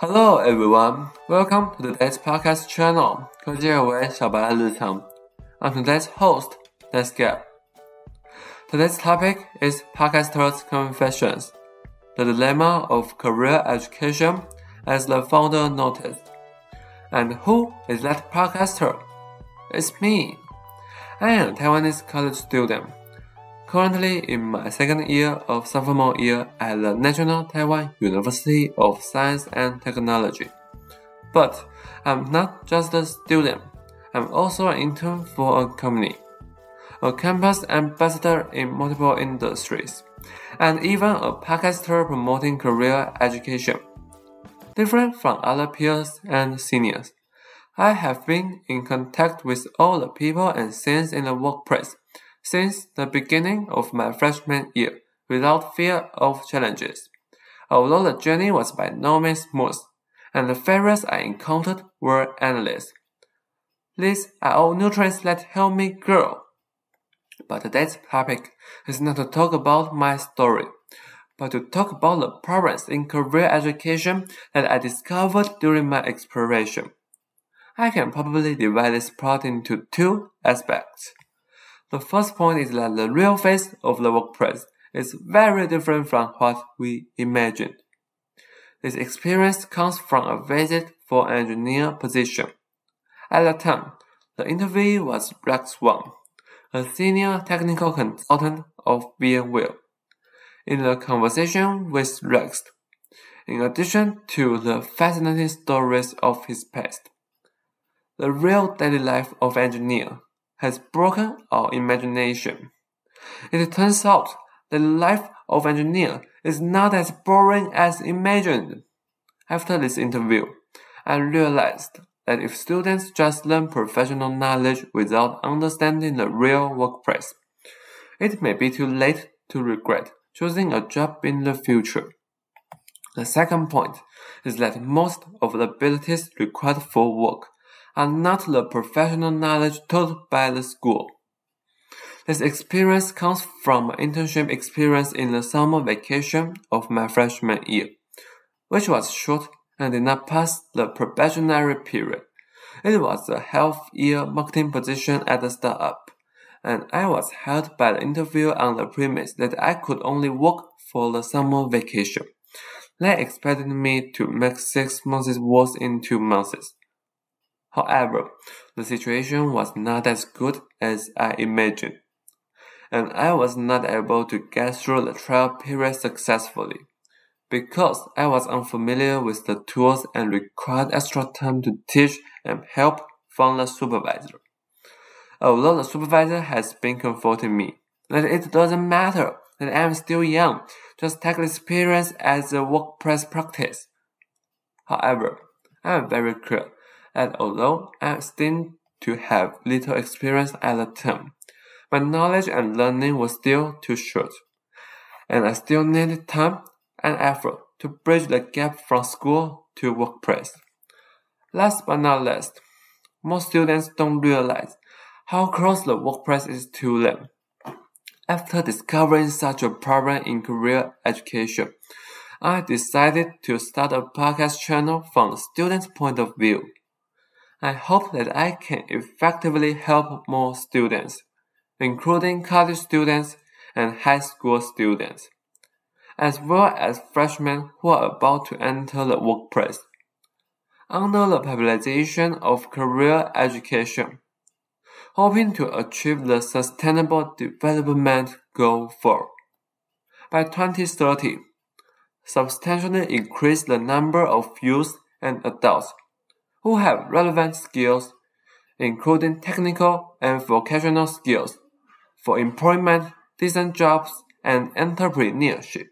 Hello everyone, welcome to today's podcast channel 科技二维小白的日常 I'm today's host, Netscape. Today's topic is Podcaster's Confessions, the dilemma of career education as the founder noticed. And who is that podcaster? It's me. I am a Taiwanese college student currently in my second year of sophomore year at the National Taiwan University of Science and Technology. But I'm not just a student, I'm also an intern for a company, a campus ambassador in multiple industries, and even a podcaster promoting career education. Different from other peers and seniors. I have been in contact with all the people and scenes in the workplace since the beginning of my freshman year without fear of challenges. Although the journey was by no means smooth, and the failures I encountered were endless. These are all nutrients that help me grow. But today's topic is not to talk about my story, but to talk about the problems in career education that I discovered during my exploration. I can probably divide this part into two aspects. The first point is that the real face of the workplace is very different from what we imagined. This experience comes from a visit for an engineer position. At the time, the interview was Rex Wang, a senior technical consultant of VMware. In the conversation with Rex, in addition to the fascinating stories of his past, the real daily life of engineer has broken our imagination. It turns out the life of engineer is not as boring as imagined. After this interview, I realized that if students just learn professional knowledge without understanding the real workplace, it may be too late to regret choosing a job in the future. The second point is that most of the abilities required for work are not the professional knowledge taught by the school. This experience comes from an internship experience in the summer vacation of my freshman year, which was short and did not pass the probationary period. It was a half year marketing position at the startup, and I was hired by the interview on the premise that I could only work for the summer vacation. They expected me to make six months' worth in two months. However, the situation was not as good as I imagined, and I was not able to get through the trial period successfully because I was unfamiliar with the tools and required extra time to teach and help from the supervisor. Although the supervisor has been comforting me that it doesn't matter that I am still young, just take experience as a workplace practice. However, I am very clear and although I seemed to have little experience at the time, my knowledge and learning was still too short, and I still needed time and effort to bridge the gap from school to workplace. Last but not least, most students don't realize how close the workplace is to them. After discovering such a problem in career education, I decided to start a podcast channel from the student's point of view. I hope that I can effectively help more students, including college students and high school students, as well as freshmen who are about to enter the workplace. Under the popularization of career education, hoping to achieve the Sustainable Development Goal 4. By 2030, substantially increase the number of youth and adults who have relevant skills, including technical and vocational skills, for employment, decent jobs, and entrepreneurship.